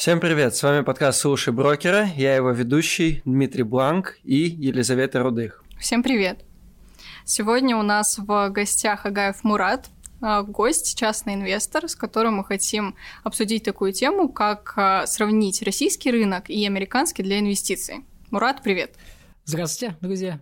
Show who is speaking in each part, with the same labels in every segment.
Speaker 1: Всем привет, с вами подкаст «Слушай брокера», я его ведущий Дмитрий Бланк и Елизавета Рудых.
Speaker 2: Всем привет. Сегодня у нас в гостях Агаев Мурат, а, гость, частный инвестор, с которым мы хотим обсудить такую тему, как а, сравнить российский рынок и американский для инвестиций. Мурат, привет.
Speaker 3: Здравствуйте, друзья.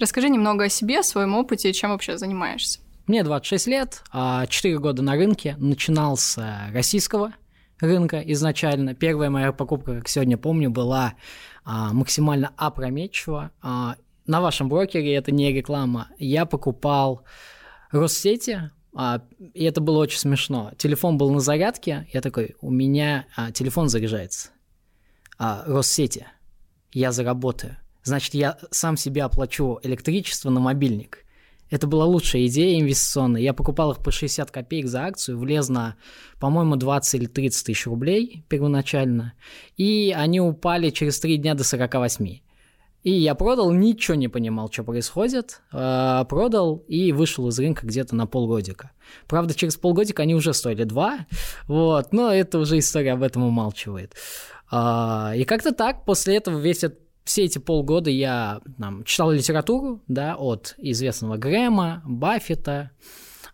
Speaker 2: Расскажи немного о себе, о своем опыте, чем вообще занимаешься.
Speaker 3: Мне 26 лет, 4 а, года на рынке, начинал с российского рынка изначально. Первая моя покупка, как сегодня помню, была а, максимально опрометчива. А, на вашем брокере, это не реклама, я покупал Россети, а, и это было очень смешно. Телефон был на зарядке, я такой, у меня а, телефон заряжается. А, Россети, я заработаю. Значит, я сам себе оплачу электричество на мобильник – это была лучшая идея инвестиционная. Я покупал их по 60 копеек за акцию, влез на, по-моему, 20 или 30 тысяч рублей первоначально. И они упали через 3 дня до 48. И я продал, ничего не понимал, что происходит. Э, продал и вышел из рынка где-то на полгодика. Правда, через полгодика они уже стоили 2. Вот, но это уже история об этом умалчивает. Э, и как-то так, после этого весь этот все эти полгода я там, читал литературу, да, от известного Грэма, Баффета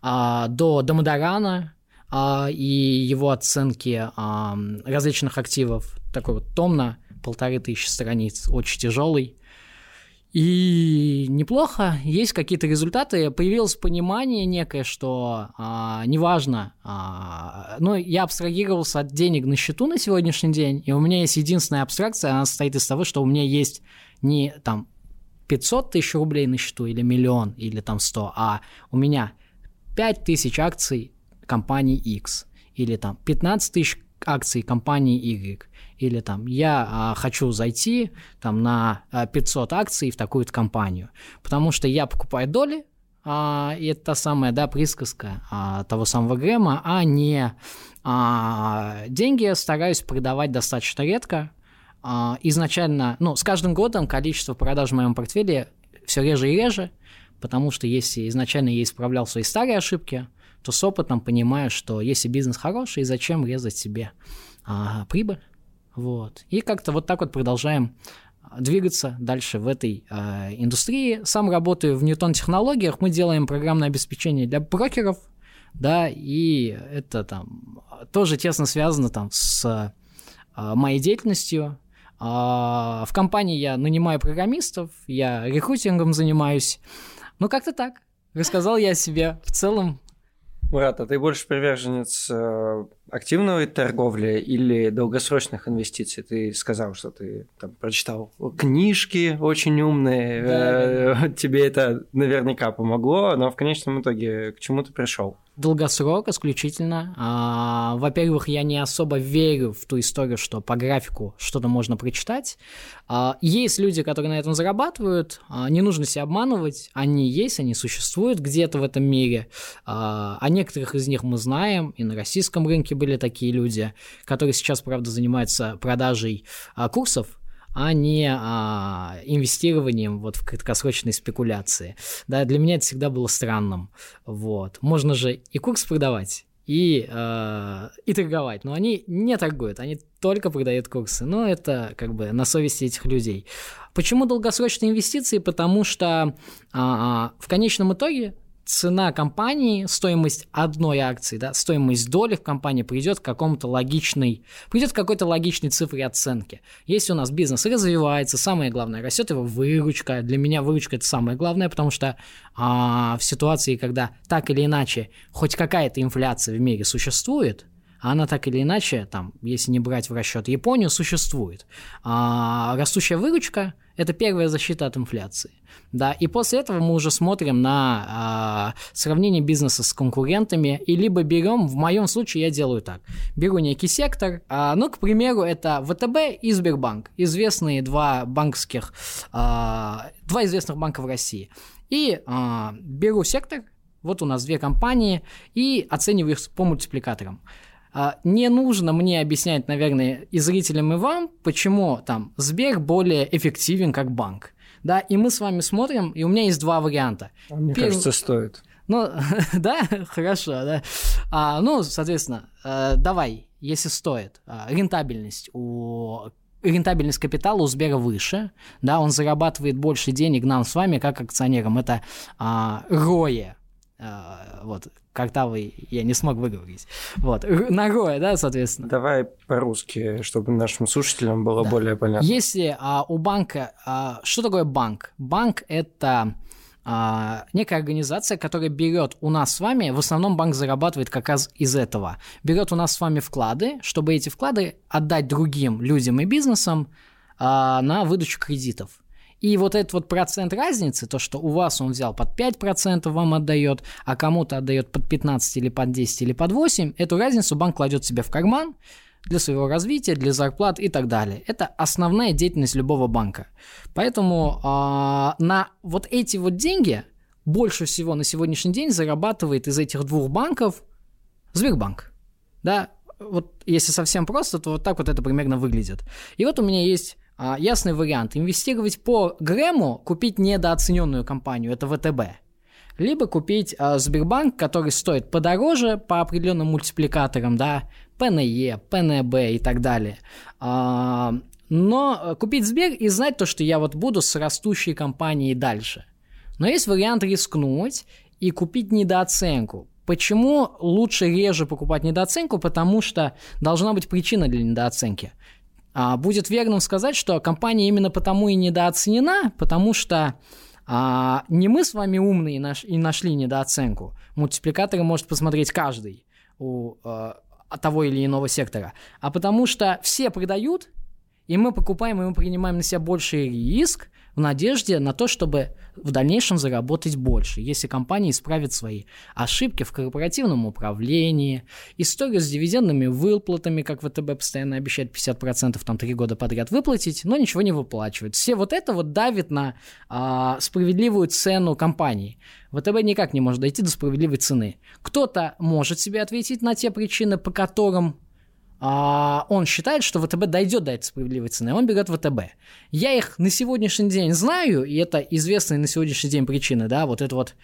Speaker 3: а, до Дамадарана а, и его оценки а, различных активов. Такой вот том на полторы тысячи страниц, очень тяжелый. И неплохо, есть какие-то результаты, появилось понимание некое, что а, неважно, а, ну, я абстрагировался от денег на счету на сегодняшний день, и у меня есть единственная абстракция, она состоит из того, что у меня есть не там 500 тысяч рублей на счету или миллион, или там 100, а у меня 5 тысяч акций компании X, или там 15 тысяч акций компании Y, или там я а, хочу зайти там на 500 а, акций в такую-то компанию, потому что я покупаю доли, а, и это та самая, да, присказка а, того самого Грэма, а не а, деньги я стараюсь продавать достаточно редко. А, изначально, ну, с каждым годом количество продаж в моем портфеле все реже и реже, потому что если изначально я исправлял свои старые ошибки, то с опытом понимаю, что если бизнес хороший, зачем резать себе а, прибыль. Вот. И как-то вот так вот продолжаем а, двигаться дальше в этой э, индустрии. Сам работаю в Ньютон технологиях, мы делаем программное обеспечение для брокеров, да, и это там тоже тесно связано там с э, моей деятельностью. Э, в компании я нанимаю программистов, я рекрутингом занимаюсь. Ну, как-то так. Рассказал я себе в целом.
Speaker 1: Мурат, а ты больше приверженец э, активной торговли или долгосрочных инвестиций? Ты сказал, что ты там прочитал книжки очень умные, да, тебе это наверняка помогло, но в конечном итоге к чему ты пришел?
Speaker 3: долгосрок исключительно. А, во-первых, я не особо верю в ту историю, что по графику что-то можно прочитать. А, есть люди, которые на этом зарабатывают, а, не нужно себя обманывать, они есть, они существуют где-то в этом мире. А, о некоторых из них мы знаем, и на российском рынке были такие люди, которые сейчас, правда, занимаются продажей а, курсов, а не а, инвестированием вот в краткосрочные спекуляции. Да, для меня это всегда было странным. Вот. Можно же и курс продавать, и, э, и торговать. Но они не торгуют, они только продают курсы. Но это как бы на совести этих людей. Почему долгосрочные инвестиции? Потому что э, в конечном итоге цена компании, стоимость одной акции, да, стоимость доли в компании придет к какому-то логичной, придет к какой-то логичной цифре оценки. Если у нас бизнес развивается, самое главное, растет его выручка. Для меня выручка это самое главное, потому что а, в ситуации, когда так или иначе хоть какая-то инфляция в мире существует, она так или иначе, там, если не брать в расчет Японию, существует. А, растущая выручка – это первая защита от инфляции. Да, и после этого мы уже смотрим на э, сравнение бизнеса с конкурентами, и либо берем, в моем случае я делаю так, беру некий сектор, э, ну, к примеру, это ВТБ и Сбербанк, известные два банковских, э, два известных банка в России. И э, беру сектор, вот у нас две компании, и оцениваю их по мультипликаторам. А, не нужно мне объяснять, наверное, и зрителям, и вам, почему там Сбер более эффективен как банк. Да, и мы с вами смотрим, и у меня есть два варианта.
Speaker 1: А мне Перв... кажется, стоит.
Speaker 3: Ну, да, хорошо, да. А, ну, соответственно, э, давай. если стоит, а, рентабельность у рентабельность капитала у Сбера выше, да, он зарабатывает больше денег нам с вами как акционерам. Это а, ROE, а, вот, картавый я не смог выговорить. Вот, ROE, да, соответственно.
Speaker 1: Давай по-русски, чтобы нашим слушателям было да. более понятно.
Speaker 3: Если а, у банка... А, что такое банк? Банк – это а, некая организация, которая берет у нас с вами, в основном банк зарабатывает как раз из этого, берет у нас с вами вклады, чтобы эти вклады отдать другим людям и бизнесам а, на выдачу кредитов. И вот этот вот процент разницы, то, что у вас он взял под 5%, вам отдает, а кому-то отдает под 15 или под 10 или под 8, эту разницу банк кладет себе в карман, для своего развития, для зарплат и так далее. Это основная деятельность любого банка. Поэтому э, на вот эти вот деньги больше всего на сегодняшний день зарабатывает из этих двух банков Сбербанк. Да, вот если совсем просто, то вот так вот это примерно выглядит. И вот у меня есть а, ясный вариант. Инвестировать по Грэму, купить недооцененную компанию, это ВТБ либо купить э, Сбербанк, который стоит подороже по определенным мультипликаторам, да, ПНЕ, ПНБ и так далее. А, но купить Сбер и знать то, что я вот буду с растущей компанией дальше. Но есть вариант рискнуть и купить недооценку. Почему лучше реже покупать недооценку? Потому что должна быть причина для недооценки. А, будет верным сказать, что компания именно потому и недооценена, потому что а, не мы с вами умные наш, и нашли недооценку. Мультипликаторы может посмотреть каждый у а, того или иного сектора, а потому что все продают, и мы покупаем, и мы принимаем на себя больший риск, в надежде на то, чтобы в дальнейшем заработать больше, если компания исправит свои ошибки в корпоративном управлении, историю с дивидендными выплатами, как ВТБ постоянно обещает 50% там три года подряд выплатить, но ничего не выплачивает. Все вот это вот давит на а, справедливую цену компании. ВТБ никак не может дойти до справедливой цены. Кто-то может себе ответить на те причины, по которым а он считает, что ВТБ дойдет до этой справедливой цены, он берет ВТБ. Я их на сегодняшний день знаю, и это известные на сегодняшний день причины, да, вот это вот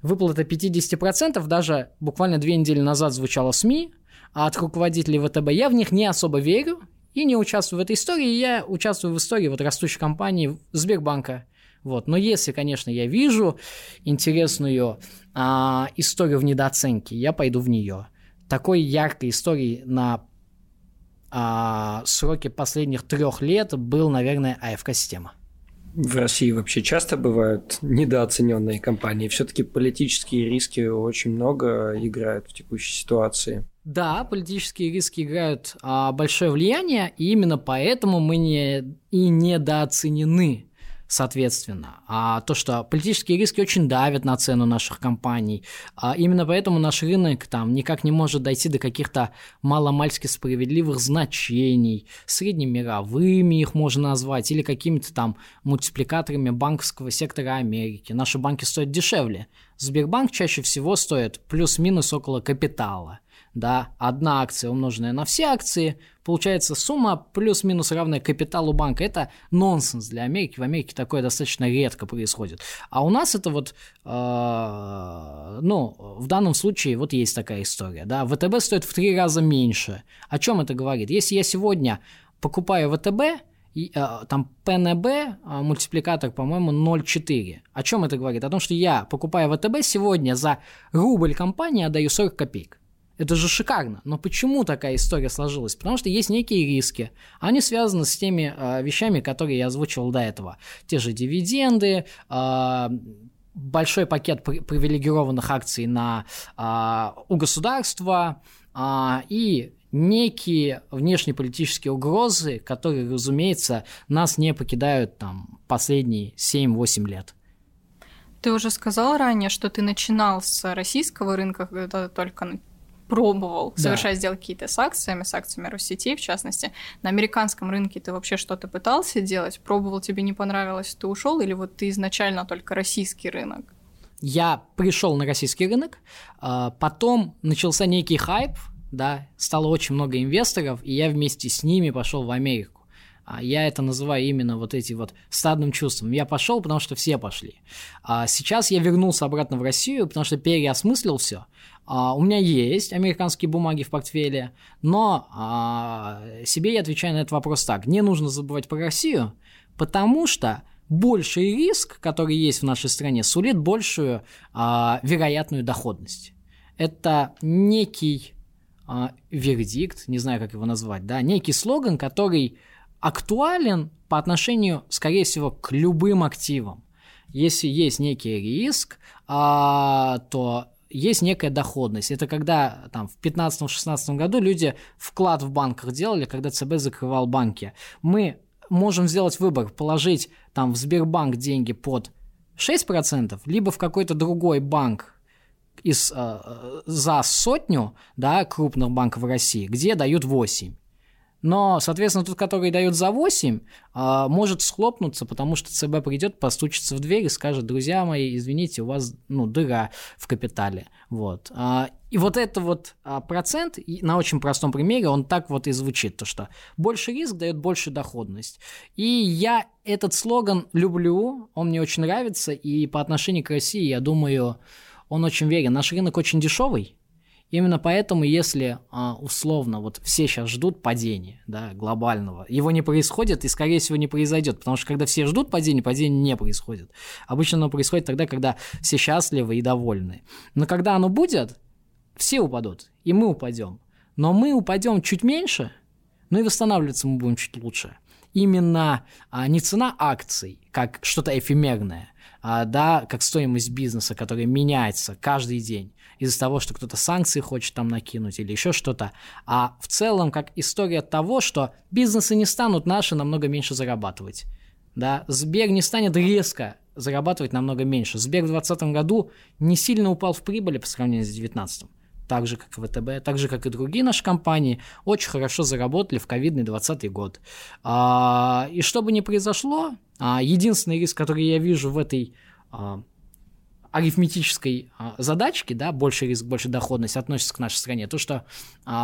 Speaker 3: выплата 50%, даже буквально две недели назад звучало в СМИ от руководителей ВТБ, я в них не особо верю и не участвую в этой истории, я участвую в истории вот растущей компании Сбербанка, вот. Но если, конечно, я вижу интересную а, историю в недооценке, я пойду в нее. Такой яркой истории на а, сроки последних трех лет был, наверное, АФК-система.
Speaker 1: В России вообще часто бывают недооцененные компании. Все-таки политические риски очень много играют в текущей ситуации.
Speaker 3: Да, политические риски играют а, большое влияние, и именно поэтому мы не и недооценены соответственно. А то, что политические риски очень давят на цену наших компаний, а именно поэтому наш рынок там никак не может дойти до каких-то маломальски справедливых значений, среднемировыми их можно назвать, или какими-то там мультипликаторами банковского сектора Америки. Наши банки стоят дешевле. Сбербанк чаще всего стоит плюс-минус около капитала да, одна акция умноженная на все акции, получается сумма плюс-минус равная капиталу банка. Это нонсенс для Америки. В Америке такое достаточно редко происходит. А у нас это вот, э, ну, в данном случае вот есть такая история, да, ВТБ стоит в три раза меньше. О чем это говорит? Если я сегодня покупаю ВТБ, и, э, там ПНБ, э, мультипликатор, по-моему, 0,4. О чем это говорит? О том, что я, покупая ВТБ, сегодня за рубль компании отдаю 40 копеек. Это же шикарно. Но почему такая история сложилась? Потому что есть некие риски. Они связаны с теми э, вещами, которые я озвучивал до этого. Те же дивиденды, э, большой пакет привилегированных акций на, э, у государства э, и некие внешнеполитические угрозы, которые, разумеется, нас не покидают там последние 7-8 лет.
Speaker 2: Ты уже сказал ранее, что ты начинал с российского рынка, когда только пробовал да. совершать сделки какие-то с акциями, с акциями Россетей, в частности. На американском рынке ты вообще что-то пытался делать? Пробовал, тебе не понравилось, ты ушел? Или вот ты изначально только российский рынок?
Speaker 3: Я пришел на российский рынок, а, потом начался некий хайп, да, стало очень много инвесторов, и я вместе с ними пошел в Америку. а я это называю именно вот эти вот стадным чувством. Я пошел, потому что все пошли. А сейчас я вернулся обратно в Россию, потому что переосмыслил все. А, у меня есть американские бумаги в портфеле, но а, себе я отвечаю на этот вопрос так. Не нужно забывать про Россию, потому что больший риск, который есть в нашей стране, сулит большую а, вероятную доходность. Это некий вердикт, не знаю, как его назвать, да, некий слоган, который актуален по отношению, скорее всего, к любым активам. Если есть некий риск, то есть некая доходность. Это когда там, в 2015-2016 году люди вклад в банках делали, когда ЦБ закрывал банки. Мы можем сделать выбор, положить там в Сбербанк деньги под 6%, либо в какой-то другой банк из, э, за сотню да, крупных банков России, где дают 8. Но, соответственно, тот, который дает за 8, а, может схлопнуться, потому что ЦБ придет, постучится в дверь и скажет, друзья мои, извините, у вас ну, дыра в капитале. Вот. А, и вот это вот а, процент, на очень простом примере, он так вот и звучит, то что больше риск дает больше доходность. И я этот слоган люблю, он мне очень нравится, и по отношению к России, я думаю, он очень верен. Наш рынок очень дешевый, Именно поэтому, если а, условно вот все сейчас ждут падения, да, глобального, его не происходит и, скорее всего, не произойдет, потому что когда все ждут падения, падение не происходит. Обычно оно происходит тогда, когда все счастливы и довольны. Но когда оно будет, все упадут, и мы упадем. Но мы упадем чуть меньше, но и восстанавливаться мы будем чуть лучше. Именно а, не цена акций, как что-то эфемерное, да, как стоимость бизнеса, которая меняется каждый день из-за того, что кто-то санкции хочет там накинуть или еще что-то, а в целом как история того, что бизнесы не станут наши намного меньше зарабатывать. Да, Сбер не станет резко зарабатывать намного меньше. Сбер в 2020 году не сильно упал в прибыли по сравнению с 2019 так же, как и ВТБ, так же, как и другие наши компании, очень хорошо заработали в ковидный 2020 год. А, и что бы ни произошло, а, единственный риск, который я вижу в этой а, арифметической задачке, да, больше риск, больше доходность относится к нашей стране, то, что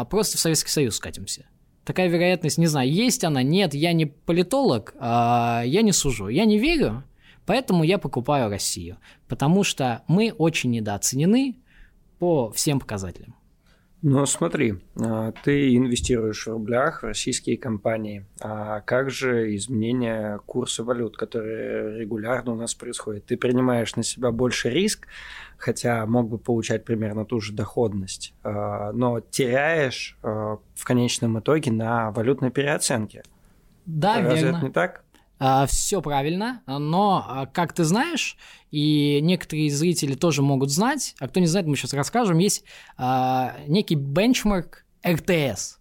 Speaker 3: просто в Советский Союз скатимся. Такая вероятность, не знаю, есть она, нет, я не политолог, я не сужу, я не верю, поэтому я покупаю Россию, потому что мы очень недооценены, по всем показателям.
Speaker 1: Ну, смотри, а, ты инвестируешь в рублях в российские компании. А как же изменение курса валют, которые регулярно у нас происходят? Ты принимаешь на себя больше риск, хотя мог бы получать примерно ту же доходность, а, но теряешь а, в конечном итоге на валютной переоценке.
Speaker 3: Да,
Speaker 1: Разве
Speaker 3: верно.
Speaker 1: это не так?
Speaker 3: А, Все правильно, но, а, как ты знаешь, и некоторые зрители тоже могут знать, а кто не знает, мы сейчас расскажем, есть а, некий бенчмарк РТС.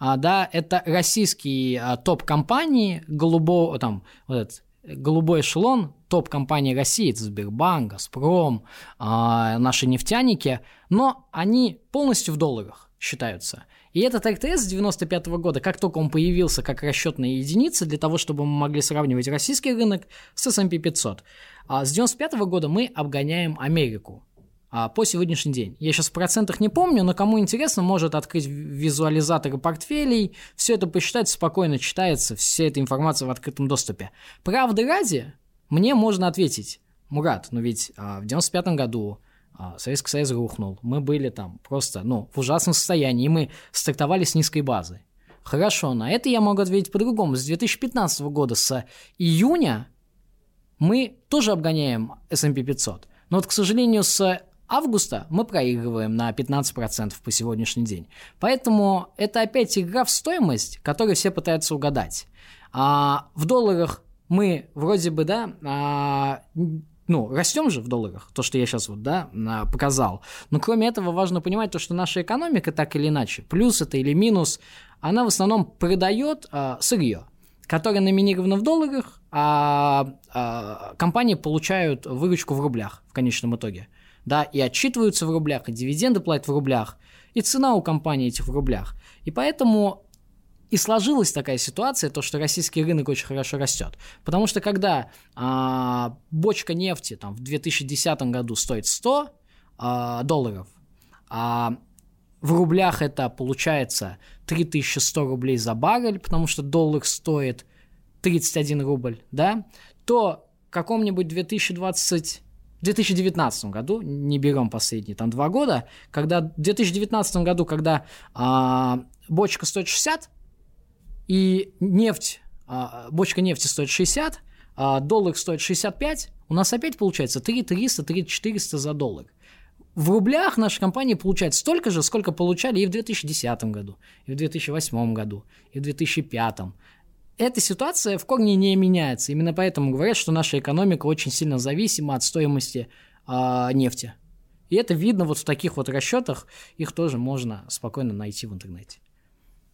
Speaker 3: да, это российские топ-компании, голубой, там, вот этот, голубой эшелон, топ-компании России, это Сбербанк, Газпром, наши нефтяники, но они полностью в долларах считаются. И этот РТС с 95 года, как только он появился как расчетная единица для того, чтобы мы могли сравнивать российский рынок с S&P 500, а с 95 года мы обгоняем Америку а, по сегодняшний день. Я сейчас в процентах не помню, но кому интересно, может открыть визуализаторы портфелей, все это посчитать, спокойно читается, вся эта информация в открытом доступе. Правды ради, мне можно ответить, Мурат, но ведь а, в 95 году Советский Союз рухнул, мы были там просто, ну, в ужасном состоянии, и мы стартовали с низкой базы. Хорошо, на это я могу ответить по-другому. С 2015 года, с июня, мы тоже обгоняем S&P 500. Но вот, к сожалению, с августа мы проигрываем на 15% по сегодняшний день. Поэтому это опять игра в стоимость, которую все пытаются угадать. А в долларах мы вроде бы, да, а, ну, растем же в долларах, то, что я сейчас вот, да, показал. Но кроме этого важно понимать то, что наша экономика так или иначе, плюс это или минус, она в основном продает а, сырье, которое номинировано в долларах, а, а компании получают выручку в рублях в конечном итоге. Да, и отчитываются в рублях, и дивиденды платят в рублях, и цена у компании этих в рублях. И поэтому и сложилась такая ситуация, то, что российский рынок очень хорошо растет. Потому что когда а, бочка нефти там, в 2010 году стоит 100 а, долларов, а в рублях это получается 3100 рублей за баррель, потому что доллар стоит 31 рубль, да, то в каком-нибудь 2020 в 2019 году, не берем последние там два года, когда в 2019 году, когда а, бочка стоит 60, и нефть, а, бочка нефти стоит 60, а доллар стоит 65, у нас опять получается 3 300, 3 400 за доллар. В рублях наша компания получает столько же, сколько получали и в 2010 году, и в 2008 году, и в 2005. Эта ситуация в корне не меняется. Именно поэтому говорят, что наша экономика очень сильно зависима от стоимости э, нефти. И это видно вот в таких вот расчетах, их тоже можно спокойно найти в интернете.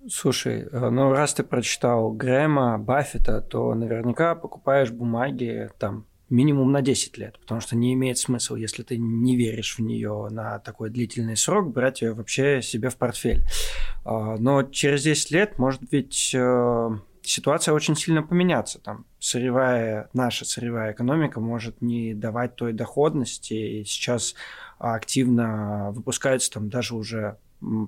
Speaker 1: Слушай, э, ну раз ты прочитал Грэма, Баффета, то наверняка покупаешь бумаги там минимум на 10 лет, потому что не имеет смысла, если ты не веришь в нее на такой длительный срок, брать ее вообще себе в портфель. А, но через 10 лет может ведь э, ситуация очень сильно поменяться. Там сырьевая, наша сырьевая экономика может не давать той доходности, и сейчас активно выпускаются там даже уже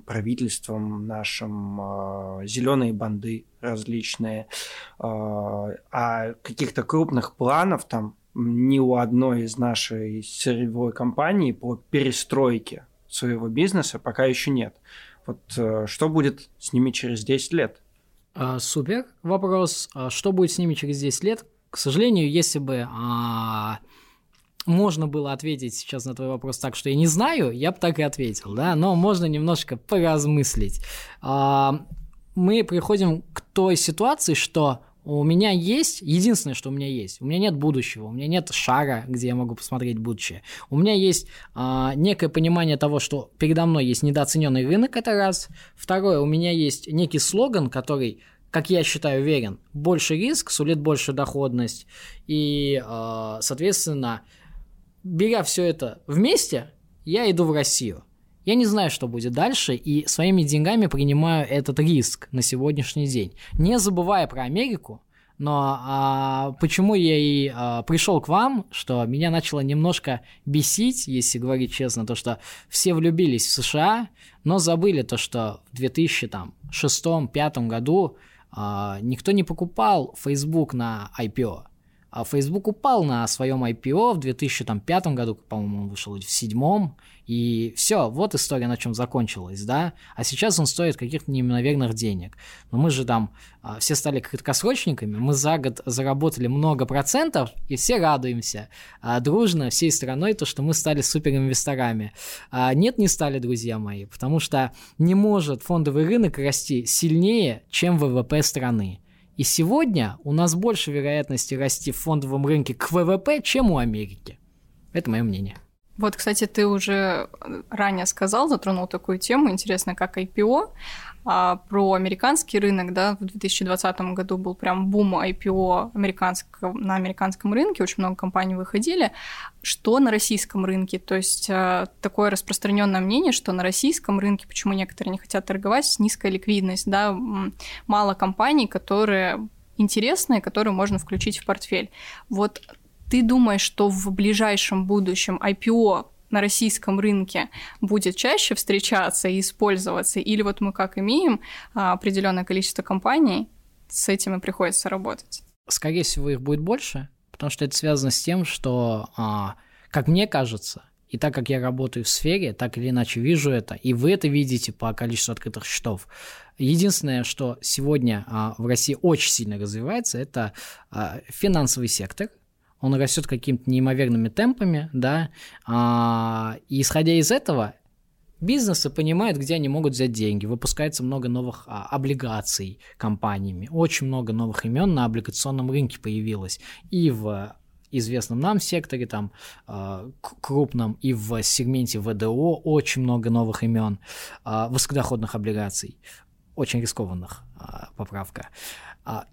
Speaker 1: правительством нашим э, зеленые банды различные, э, а каких-то крупных планов там ни у одной из нашей сырьевой компании по перестройке своего бизнеса пока еще нет. Вот э, что будет с ними через 10 лет?
Speaker 3: А, супер вопрос. А что будет с ними через 10 лет? К сожалению, если бы а, можно было ответить сейчас на твой вопрос так, что я не знаю, я бы так и ответил, да, но можно немножко поразмыслить. А, мы приходим к той ситуации, что у меня есть, единственное, что у меня есть, у меня нет будущего, у меня нет шара, где я могу посмотреть будущее. У меня есть а, некое понимание того, что передо мной есть недооцененный рынок, это раз. Второе, у меня есть некий слоган, который как я считаю, верен. Больше риск сулит больше доходность. И, а, соответственно, беря все это вместе, я иду в Россию. Я не знаю, что будет дальше, и своими деньгами принимаю этот риск на сегодняшний день. Не забывая про Америку, но а, почему я и а, пришел к вам, что меня начало немножко бесить, если говорить честно, то что все влюбились в США, но забыли то, что в 2006-2005 году а, никто не покупал Facebook на IPO. А Facebook упал на своем IPO в 2005 году, по-моему, он вышел в 2007, и все, вот история на чем закончилась, да, а сейчас он стоит каких-то неимоверных денег. Но мы же там а, все стали краткосрочниками, мы за год заработали много процентов, и все радуемся а, дружно всей страной, то, что мы стали суперинвесторами. А, нет, не стали, друзья мои, потому что не может фондовый рынок расти сильнее, чем ВВП страны. И сегодня у нас больше вероятности расти в фондовом рынке к ВВП, чем у Америки. Это мое мнение.
Speaker 2: Вот, кстати, ты уже ранее сказал, затронул такую тему, интересно, как IPO. А про американский рынок, да, в 2020 году был прям бум IPO американского, на американском рынке, очень много компаний выходили. Что на российском рынке? То есть э, такое распространенное мнение, что на российском рынке, почему некоторые не хотят торговать, низкая ликвидность, да, мало компаний, которые интересные, которые можно включить в портфель. Вот ты думаешь, что в ближайшем будущем IPO на российском рынке будет чаще встречаться и использоваться, или вот мы как имеем а, определенное количество компаний, с этим и приходится работать?
Speaker 3: Скорее всего, их будет больше, потому что это связано с тем, что, а, как мне кажется, и так как я работаю в сфере, так или иначе вижу это, и вы это видите по количеству открытых счетов. Единственное, что сегодня а, в России очень сильно развивается, это финансовый сектор, он растет какими-то неимоверными темпами, да, а, и исходя из этого, бизнесы понимают, где они могут взять деньги. Выпускается много новых а, облигаций компаниями. Очень много новых имен на облигационном рынке появилось. И в известном нам секторе, там, э, крупном, и в сегменте ВДО очень много новых имен э, высокодоходных облигаций, очень рискованных, э, поправка.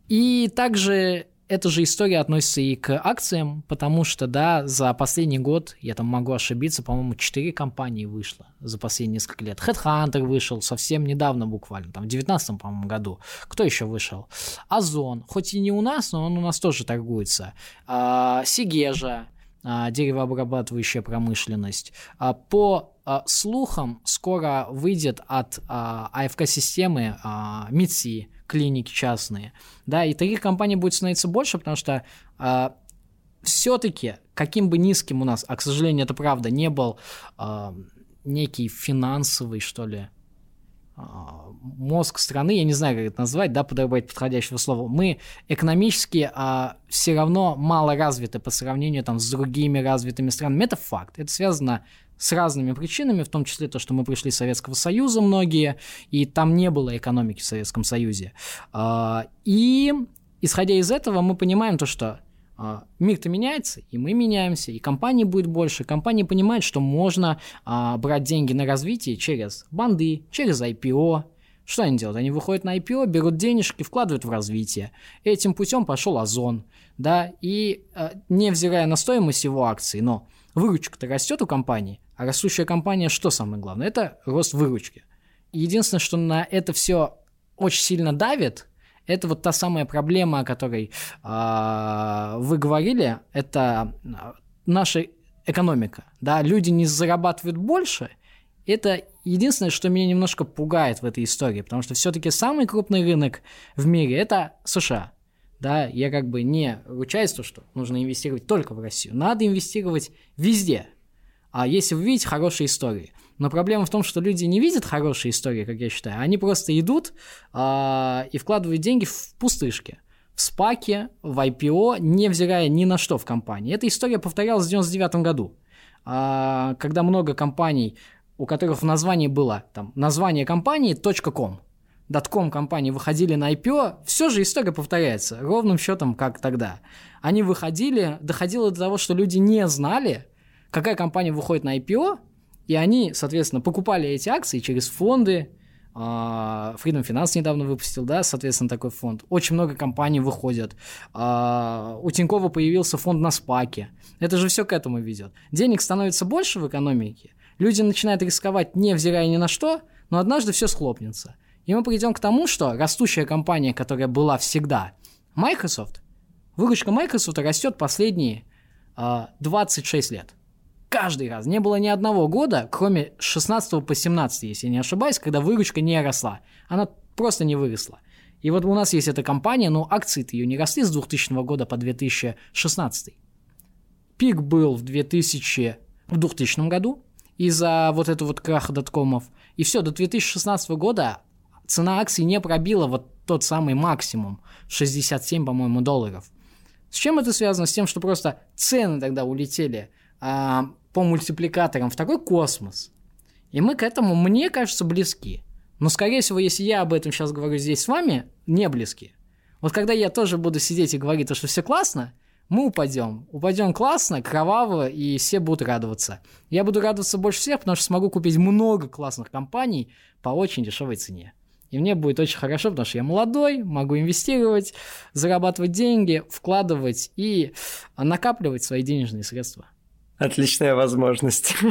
Speaker 3: И также эта же история относится и к акциям, потому что, да, за последний год, я там могу ошибиться, по-моему, 4 компании вышло за последние несколько лет. Headhunter вышел совсем недавно буквально, там в 2019, по-моему, году. Кто еще вышел? Озон, хоть и не у нас, но он у нас тоже торгуется. А, Сигежа, а, деревообрабатывающая промышленность. А, по слухам, скоро выйдет от АФК-системы МИДСИ, клиники частные. Да, и таких компаний будет становиться больше, потому что все-таки, каким бы низким у нас, а, к сожалению, это правда, не был некий финансовый, что ли, мозг страны, я не знаю, как это назвать, да, подобрать подходящего слова, мы экономически а, все равно мало развиты по сравнению там, с другими развитыми странами. Это факт. Это связано с разными причинами, в том числе то, что мы пришли из Советского Союза многие, и там не было экономики в Советском Союзе. А, и исходя из этого мы понимаем то, что а, мир-то меняется, и мы меняемся, и компании будет больше. Компании понимают, что можно а, брать деньги на развитие через банды, через IPO. Что они делают? Они выходят на IPO, берут денежки, вкладывают в развитие. Этим путем пошел Озон, да, и а, невзирая на стоимость его акций, но выручка-то растет у компании, а растущая компания что самое главное? Это рост выручки. Единственное, что на это все очень сильно давит – это вот та самая проблема, о которой э, вы говорили, это а, наша экономика. Да? Люди не зарабатывают больше. Это единственное, что меня немножко пугает в этой истории, потому что все-таки самый крупный рынок в мире это США. Да, я как бы не ручаюсь, то, что нужно инвестировать только в Россию. Надо инвестировать везде. А если вы видите хорошие истории, но проблема в том, что люди не видят хорошие истории, как я считаю. Они просто идут э, и вкладывают деньги в пустышки. В спаке, в IPO, невзирая ни на что в компании. Эта история повторялась в 99 году, э, когда много компаний, у которых в названии было там, название компании .com, .com компании выходили на IPO, все же история повторяется, ровным счетом, как тогда. Они выходили, доходило до того, что люди не знали, какая компания выходит на IPO, и они, соответственно, покупали эти акции через фонды. А, Freedom Finance недавно выпустил, да, соответственно, такой фонд. Очень много компаний выходят. А, у Тинькова появился фонд на спаке. Это же все к этому ведет. Денег становится больше в экономике. Люди начинают рисковать, невзирая ни на что, но однажды все схлопнется. И мы придем к тому, что растущая компания, которая была всегда, Microsoft, выручка Microsoft растет последние 26 лет каждый раз. Не было ни одного года, кроме 16 по 17, если не ошибаюсь, когда выручка не росла. Она просто не выросла. И вот у нас есть эта компания, но акции-то ее не росли с 2000 года по 2016. Пик был в 2000, в 2000 году из-за вот этого вот краха доткомов. И все, до 2016 года цена акций не пробила вот тот самый максимум, 67, по-моему, долларов. С чем это связано? С тем, что просто цены тогда улетели а, по мультипликаторам в такой космос. И мы к этому, мне кажется, близки. Но, скорее всего, если я об этом сейчас говорю здесь с вами, не близки. Вот когда я тоже буду сидеть и говорить, что все классно, мы упадем. Упадем классно, кроваво, и все будут радоваться. Я буду радоваться больше всех, потому что смогу купить много классных компаний по очень дешевой цене. И мне будет очень хорошо, потому что я молодой, могу инвестировать, зарабатывать деньги, вкладывать и накапливать свои денежные средства.
Speaker 1: Отличная возможность.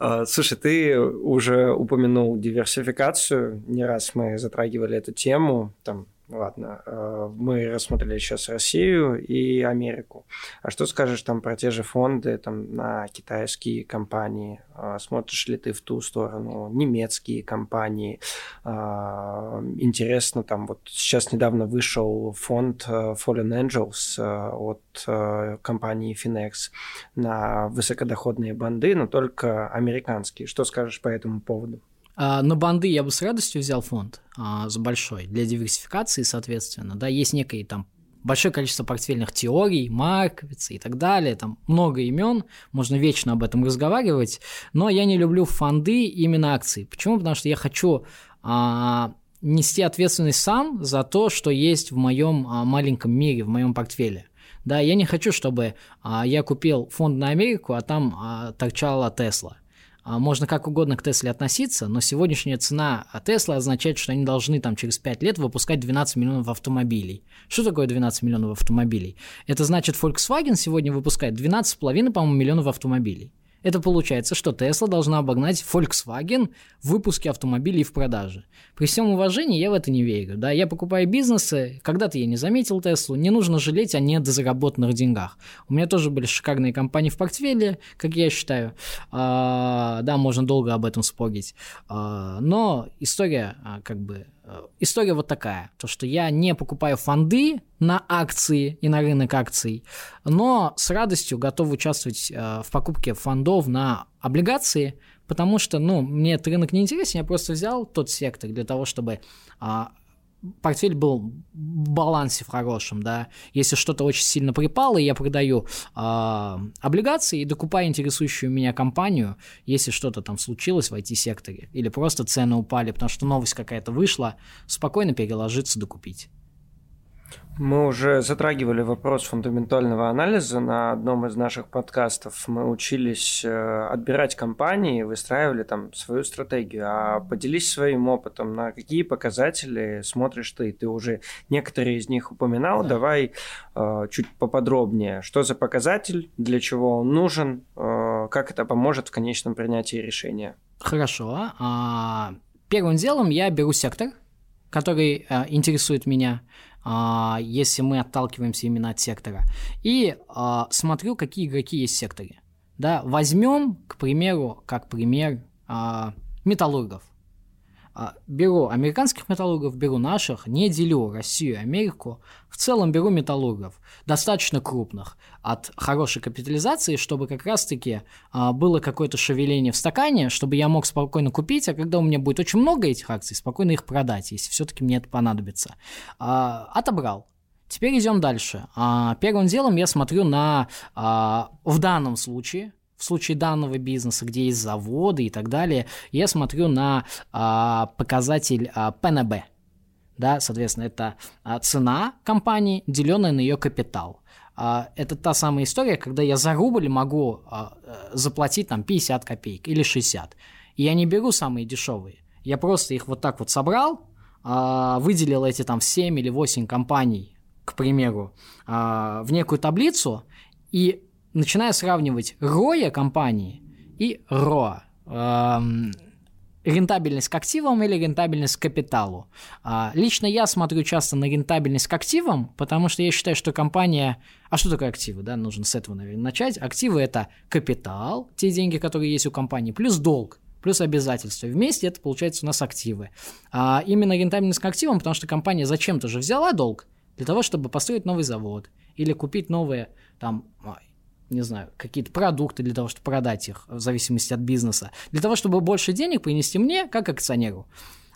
Speaker 1: А, слушай, ты уже упомянул диверсификацию. Не раз мы затрагивали эту тему. Там Ладно, э, мы рассмотрели сейчас Россию и Америку. А что скажешь там про те же фонды, там на китайские компании? А, смотришь ли ты в ту сторону? Немецкие компании? А, интересно, там вот сейчас недавно вышел фонд э, Fallen Angels э, от компании Finex на высокодоходные банды, но только американские. Что скажешь по этому поводу?
Speaker 3: А, на банды я бы с радостью взял фонд а, за большой, для диверсификации, соответственно. Да, есть некое там большое количество портфельных теорий, Марковица и так далее, там много имен, можно вечно об этом разговаривать, но я не люблю фонды именно акции. Почему? Потому что я хочу а, нести ответственность сам за то, что есть в моем маленьком мире, в моем портфеле. Да, я не хочу, чтобы а, я купил фонд на Америку, а там а, торчала Тесла. А, можно как угодно к Тесле относиться, но сегодняшняя цена Тесла означает, что они должны там через 5 лет выпускать 12 миллионов автомобилей. Что такое 12 миллионов автомобилей? Это значит, Volkswagen сегодня выпускает 12,5, по-моему, миллионов автомобилей. Это получается, что Tesla должна обогнать Volkswagen в выпуске автомобилей в продаже. При всем уважении я в это не верю. Да? Я покупаю бизнесы, когда-то я не заметил Теслу, не нужно жалеть о недозаработанных деньгах. У меня тоже были шикарные компании в портфеле, как я считаю. А, да, можно долго об этом спорить. А, но история а, как бы история вот такая, то что я не покупаю фонды на акции и на рынок акций, но с радостью готов участвовать э, в покупке фондов на облигации, потому что, ну, мне этот рынок не интересен, я просто взял тот сектор для того, чтобы а, портфель был в балансе в хорошем, да. Если что-то очень сильно припало, я продаю э, облигации и докупаю интересующую меня компанию, если что-то там случилось в IT-секторе, или просто цены упали, потому что новость какая-то вышла, спокойно переложиться, докупить.
Speaker 1: Мы уже затрагивали вопрос фундаментального анализа на одном из наших подкастов. Мы учились э, отбирать компании, выстраивали там свою стратегию. А поделись своим опытом, на какие показатели смотришь ты? Ты уже некоторые из них упоминал. Да. Давай э, чуть поподробнее. Что за показатель, для чего он нужен, э, как это поможет в конечном принятии решения?
Speaker 3: Хорошо. А, первым делом я беру сектор, который интересует меня – если мы отталкиваемся именно от сектора. И а, смотрю, какие игроки есть в секторе. Да, возьмем, к примеру, как пример а, металлургов. А, беру американских металлургов, беру наших, не делю Россию и Америку. В целом беру металлургов, достаточно крупных, от хорошей капитализации, чтобы как раз-таки а, было какое-то шевеление в стакане, чтобы я мог спокойно купить, а когда у меня будет очень много этих акций, спокойно их продать, если все-таки мне это понадобится. А, отобрал. Теперь идем дальше. А, первым делом я смотрю на, а, в данном случае, в случае данного бизнеса, где есть заводы и так далее, я смотрю на а, показатель а, ПНБ. Да, соответственно, это а, цена компании, деленная на ее капитал. А, это та самая история, когда я за рубль могу а, э, заплатить там 50 копеек или 60. И я не беру самые дешевые. Я просто их вот так вот собрал, а, выделил эти там 7 или 8 компаний, к примеру, а, в некую таблицу, и начинаю сравнивать ROE компании и ROA. Эм, рентабельность к активам или рентабельность к капиталу. А, лично я смотрю часто на рентабельность к активам, потому что я считаю, что компания... А что такое активы? Да, нужно с этого, наверное, начать. Активы – это капитал, те деньги, которые есть у компании, плюс долг плюс обязательства. Вместе это получается у нас активы. А именно рентабельность к активам, потому что компания зачем-то же взяла долг для того, чтобы построить новый завод или купить новые там не знаю, какие-то продукты для того, чтобы продать их, в зависимости от бизнеса, для того, чтобы больше денег принести мне, как акционеру.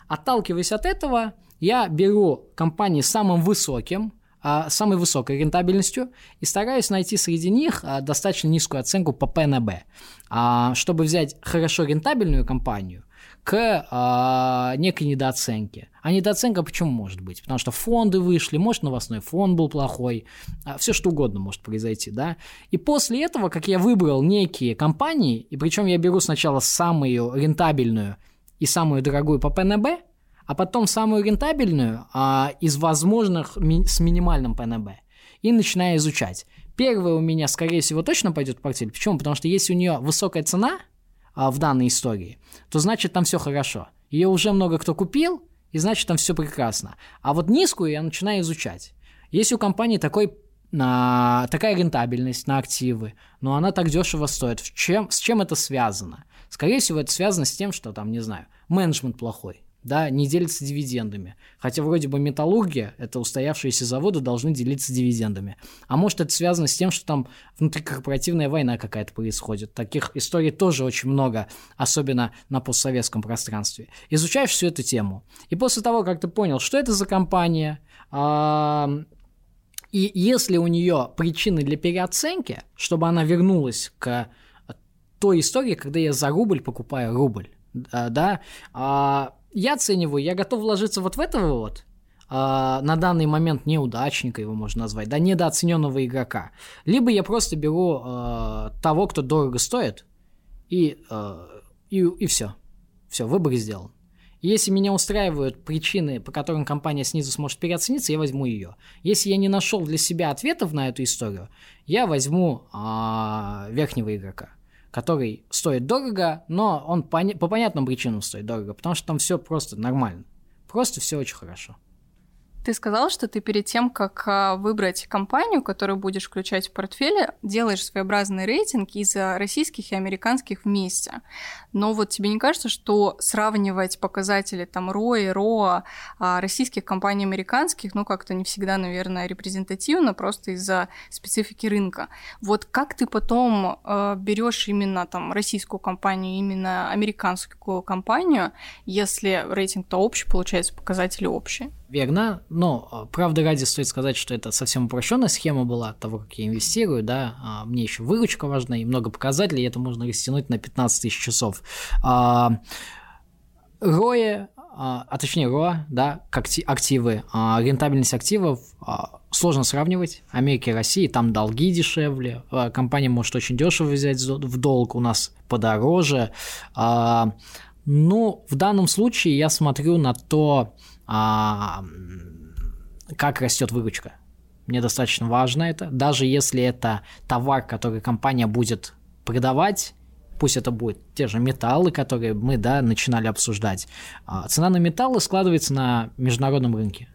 Speaker 3: Отталкиваясь от этого, я беру компании с самым высоким, а, самой высокой рентабельностью и стараюсь найти среди них а, достаточно низкую оценку по ПНБ. А, чтобы взять хорошо рентабельную компанию, к а, некой недооценке. А недооценка почему может быть? Потому что фонды вышли, может новостной фонд был плохой, а, все что угодно может произойти, да. И после этого, как я выбрал некие компании, и причем я беру сначала самую рентабельную и самую дорогую по ПНБ, а потом самую рентабельную а, из возможных ми- с минимальным ПНБ и начинаю изучать. Первая у меня, скорее всего, точно пойдет в портфель. Почему? Потому что если у нее высокая цена, в данной истории, то значит там все хорошо. Ее уже много кто купил, и значит там все прекрасно. А вот низкую я начинаю изучать. Если у компании такой на такая рентабельность на активы, но она так дешево стоит. В чем, с чем это связано? Скорее всего, это связано с тем, что там, не знаю, менеджмент плохой да, не делится дивидендами. Хотя вроде бы металлургия, это устоявшиеся заводы, должны делиться дивидендами. А может это связано с тем, что там внутрикорпоративная война какая-то происходит. Таких историй тоже очень много, особенно на постсоветском пространстве. Изучаешь всю эту тему. И после того, как ты понял, что это за компания, и если у нее причины для переоценки, чтобы она вернулась к той истории, когда я за рубль покупаю рубль, да, а, я оцениваю, я готов вложиться вот в этого вот, Uh, на данный момент неудачника его можно назвать, да, недооцененного игрока. Либо я просто беру uh, того, кто дорого стоит, и, uh, и, и все. Все, выбор сделан. Если меня устраивают причины, по которым компания снизу сможет переоцениться, я возьму ее. Если я не нашел для себя ответов на эту историю, я возьму верхнего игрока который стоит дорого, но он по, по понятным причинам стоит дорого, потому что там все просто нормально. Просто все очень хорошо.
Speaker 2: Ты сказал, что ты перед тем, как а, выбрать компанию, которую будешь включать в портфеле, делаешь своеобразный рейтинг из российских и американских вместе. Но вот тебе не кажется, что сравнивать показатели там ROI, ROA российских компаний американских, ну как-то не всегда, наверное, репрезентативно, просто из-за специфики рынка. Вот как ты потом э, берешь именно там российскую компанию, именно американскую компанию, если рейтинг-то общий, получается, показатели общие?
Speaker 3: Верно, но а, правда ради стоит сказать, что это совсем упрощенная схема была того, как я инвестирую, да, а, мне еще выручка важна и много показателей, это можно растянуть на 15 тысяч часов. А, Роя, а точнее РОА, да, активы, рентабельность активов сложно сравнивать. Америка и Россия, там долги дешевле, компания может очень дешево взять в долг, у нас подороже. Но в данном случае я смотрю на то, а, как растет выручка. Мне достаточно важно это. Даже если это товар, который компания будет продавать, пусть это будет те же металлы, которые мы да, начинали обсуждать. А, цена на металлы складывается на международном рынке.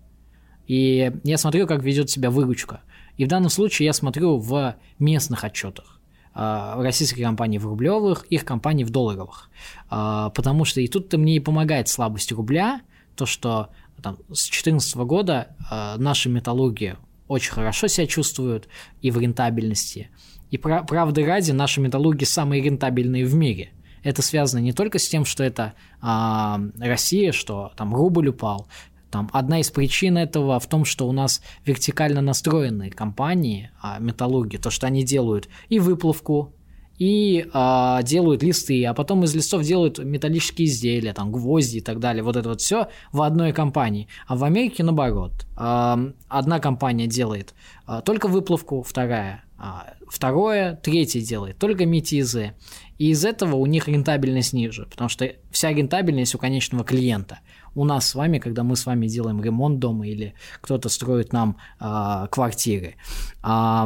Speaker 3: И я смотрю, как ведет себя выручка. И в данном случае я смотрю в местных отчетах а, российских компаний в рублевых, их компаний в долларовых. А, потому что и тут-то мне и помогает слабость рубля, то, что там, с 2014 года э, наши металлурги очень хорошо себя чувствуют и в рентабельности. И прав, правды ради, наши металлурги самые рентабельные в мире. Это связано не только с тем, что это э, Россия, что там рубль упал. Там одна из причин этого в том, что у нас вертикально настроенные компании, э, металлурги, то, что они делают и выплавку, и э, делают листы, а потом из листов делают металлические изделия, там гвозди и так далее. Вот это вот все в одной компании. А в Америке наоборот. Э, одна компания делает э, только выплавку, вторая, э, второе, третье делает только метизы. И из этого у них рентабельность ниже, потому что вся рентабельность у конечного клиента. У нас с вами, когда мы с вами делаем ремонт дома или кто-то строит нам э, квартиры. Э,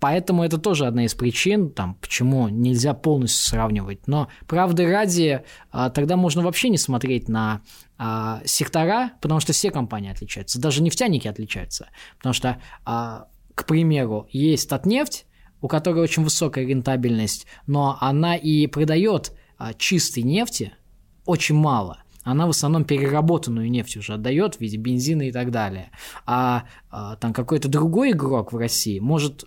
Speaker 3: поэтому это тоже одна из причин, там, почему нельзя полностью сравнивать. Но правды ради, э, тогда можно вообще не смотреть на э, сектора, потому что все компании отличаются. Даже нефтяники отличаются. Потому что, э, к примеру, есть Татнефть, у которой очень высокая рентабельность, но она и продает а, чистой нефти очень мало. Она в основном переработанную нефть уже отдает в виде бензина и так далее. А, а там какой-то другой игрок в России может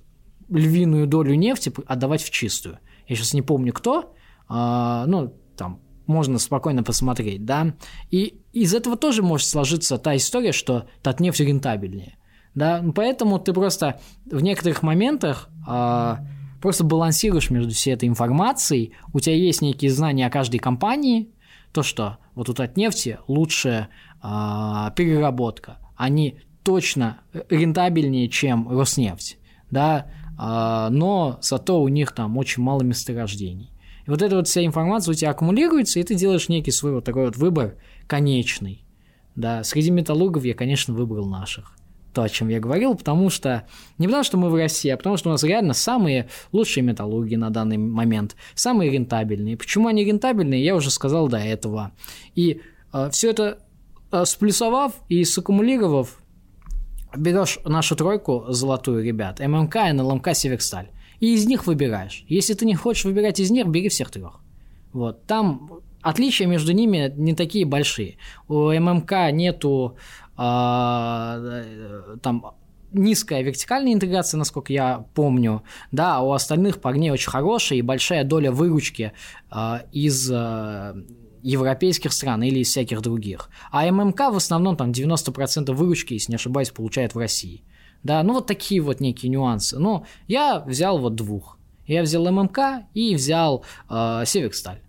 Speaker 3: львиную долю нефти отдавать в чистую. Я сейчас не помню кто, а, ну, там, можно спокойно посмотреть, да. И из этого тоже может сложиться та история, что Татнефть рентабельнее да, ну, поэтому ты просто в некоторых моментах а, просто балансируешь между всей этой информацией, у тебя есть некие знания о каждой компании, то, что вот тут от нефти лучше а, переработка, они точно рентабельнее, чем Роснефть, да, а, но зато у них там очень мало месторождений. И вот эта вот вся информация у тебя аккумулируется, и ты делаешь некий свой вот такой вот выбор конечный. Да, среди металлургов я, конечно, выбрал наших то, о чем я говорил, потому что не потому, что мы в России, а потому что у нас реально самые лучшие металлурги на данный момент, самые рентабельные. Почему они рентабельные, я уже сказал до этого. И э, все это э, сплюсовав и саккумулировав, берешь нашу тройку золотую, ребят, ММК, НЛМК, Северсталь, и из них выбираешь. Если ты не хочешь выбирать из них, бери всех трех. Вот, там отличия между ними не такие большие. У ММК нету там низкая вертикальная интеграция, насколько я помню, да, а у остальных парней очень хорошая и большая доля выручки э, из э, европейских стран или из всяких других. А ММК в основном там 90% выручки, если не ошибаюсь, получает в России. Да, ну вот такие вот некие нюансы. Но я взял вот двух. Я взял ММК и взял э, Северсталь.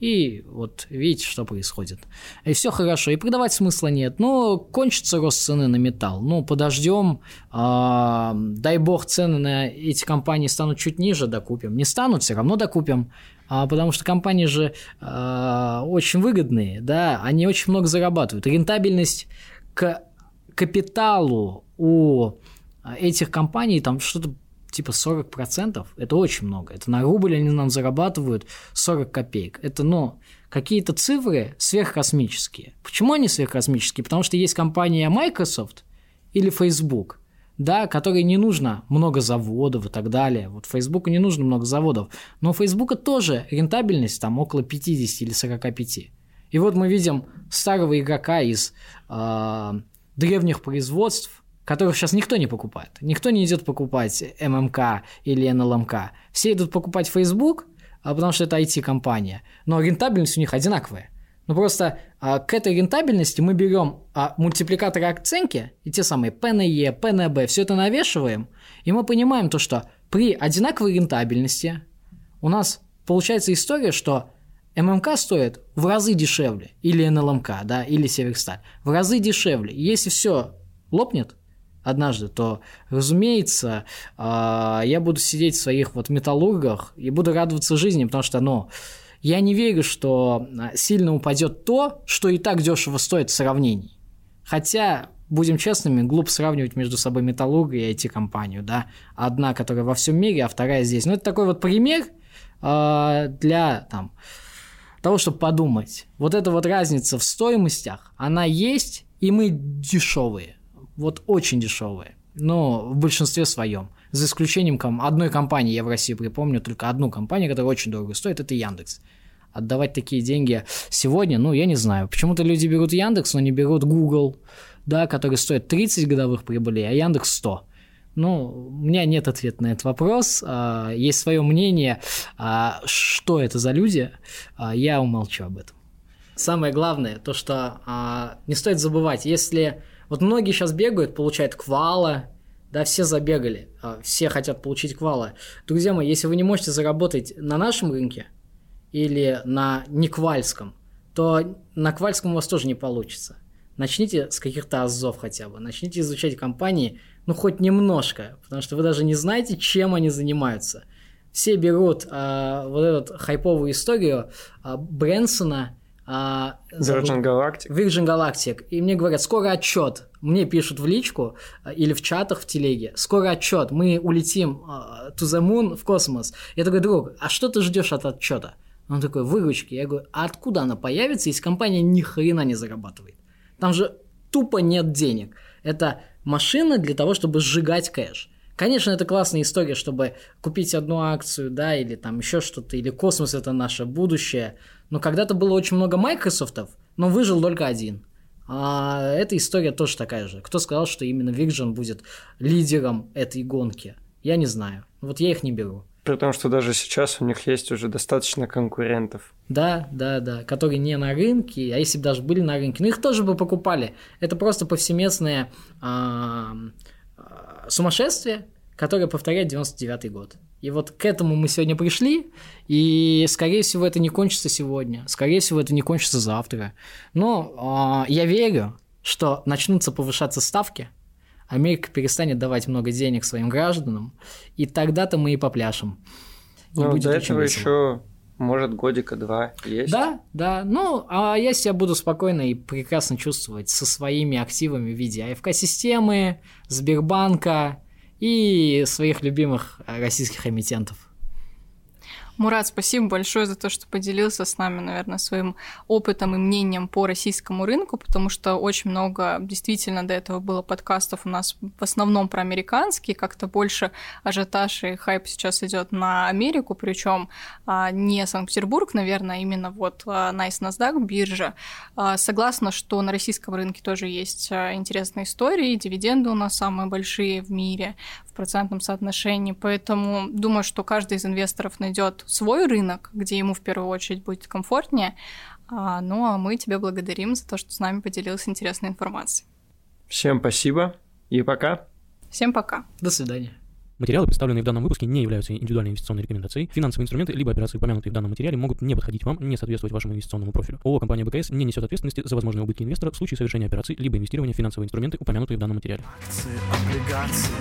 Speaker 3: И вот видите, что происходит. И все хорошо, и продавать смысла нет. Но кончится рост цены на металл. Ну, подождем. Э, дай бог, цены на эти компании станут чуть ниже, докупим. Не станут, все равно докупим. А, потому что компании же э, очень выгодные, да, они очень много зарабатывают. Рентабельность к капиталу у этих компаний там что-то типа 40%, это очень много. Это на рубль они нам зарабатывают 40 копеек. Это, ну, какие-то цифры сверхкосмические. Почему они сверхкосмические? Потому что есть компания Microsoft или Facebook, да, которой не нужно много заводов и так далее. Вот Facebook не нужно много заводов. Но у Facebook тоже рентабельность там около 50 или 45. И вот мы видим старого игрока из э, древних производств, которых сейчас никто не покупает. Никто не идет покупать ММК или НЛМК. Все идут покупать Facebook, а потому что это IT-компания. Но рентабельность у них одинаковая. Ну просто а, к этой рентабельности мы берем а, мультипликаторы оценки и те самые ПНЕ, ПНБ, все это навешиваем, и мы понимаем то, что при одинаковой рентабельности у нас получается история, что ММК стоит в разы дешевле, или НЛМК, да, или Северсталь, в разы дешевле. Если все лопнет, однажды, то, разумеется, а, я буду сидеть в своих вот металлургах и буду радоваться жизни, потому что, ну, я не верю, что а, сильно упадет то, что и так дешево стоит в сравнении. Хотя, будем честными, глупо сравнивать между собой металлурга и IT-компанию, да. Одна, которая во всем мире, а вторая здесь. Ну, это такой вот пример э, для там, того, чтобы подумать. Вот эта вот разница в стоимостях, она есть, и мы дешевые вот очень дешевые. Но в большинстве своем. За исключением одной компании, я в России припомню только одну компанию, которая очень дорого стоит, это Яндекс. Отдавать такие деньги сегодня, ну, я не знаю. Почему-то люди берут Яндекс, но не берут Google, да, который стоит 30 годовых прибылей, а Яндекс 100. Ну, у меня нет ответа на этот вопрос. А, есть свое мнение, а, что это за люди, а, я умолчу об этом. Самое главное, то, что не стоит забывать, если вот многие сейчас бегают, получают квала, да, все забегали, а, все хотят получить квала. Друзья мои, если вы не можете заработать на нашем рынке или на неквальском, то на квальском у вас тоже не получится. Начните с каких-то азов хотя бы, начните изучать компании, ну хоть немножко, потому что вы даже не знаете, чем они занимаются. Все берут а, вот эту хайповую историю а, Брэнсона
Speaker 1: а, Virgin Galactic.
Speaker 3: Virgin Galactic. И мне говорят, скоро отчет. Мне пишут в личку а, или в чатах в телеге. Скоро отчет. Мы улетим uh, to the moon в космос. Я такой, друг, а что ты ждешь от отчета? Он такой, выручки. Я говорю, а откуда она появится, если компания ни хрена не зарабатывает? Там же тупо нет денег. Это машина для того, чтобы сжигать кэш. Конечно, это классная история, чтобы купить одну акцию, да, или там еще что-то, или космос это наше будущее. Но когда-то было очень много Майкрософтов, но выжил только один. А эта история тоже такая же. Кто сказал, что именно Virgin будет лидером этой гонки? Я не знаю. Вот я их не беру.
Speaker 1: При том, что даже сейчас у них есть уже достаточно конкурентов.
Speaker 3: Да, да, да, которые не на рынке, а если бы даже были на рынке, ну их тоже бы покупали. Это просто повсеместное а, сумасшествие, которое повторяет 99 год. И вот к этому мы сегодня пришли, и, скорее всего, это не кончится сегодня, скорее всего, это не кончится завтра. Но э, я верю, что начнутся повышаться ставки, Америка перестанет давать много денег своим гражданам, и тогда-то мы и попляшем.
Speaker 1: И ну, до этого еще может, годика два есть.
Speaker 3: Да, да. Ну, а я себя буду спокойно и прекрасно чувствовать со своими активами в виде АФК-системы, Сбербанка, и своих любимых российских эмитентов.
Speaker 2: Мурат, спасибо большое за то, что поделился с нами, наверное, своим опытом и мнением по российскому рынку, потому что очень много действительно до этого было подкастов у нас в основном про американские, как-то больше ажиотаж и хайп сейчас идет на Америку, причем а, не Санкт-Петербург, наверное, а именно вот Nice NASDAQ биржа. А, согласна, что на российском рынке тоже есть интересные истории, дивиденды у нас самые большие в мире процентном соотношении, поэтому думаю, что каждый из инвесторов найдет свой рынок, где ему в первую очередь будет комфортнее. А, ну а мы тебя благодарим за то, что с нами поделился интересной информацией.
Speaker 1: Всем спасибо и пока.
Speaker 2: Всем пока.
Speaker 3: До свидания.
Speaker 4: Материалы, представленные в данном выпуске, не являются индивидуальной инвестиционной рекомендацией. Финансовые инструменты либо операции, упомянутые в данном материале, могут не подходить вам, не соответствовать вашему инвестиционному профилю. ООО «Компания БКС» не несет ответственности за возможные убытки инвестора в случае совершения операций либо инвестирования в финансовые инструменты, упомянутые в данном материале. Акции, облигации.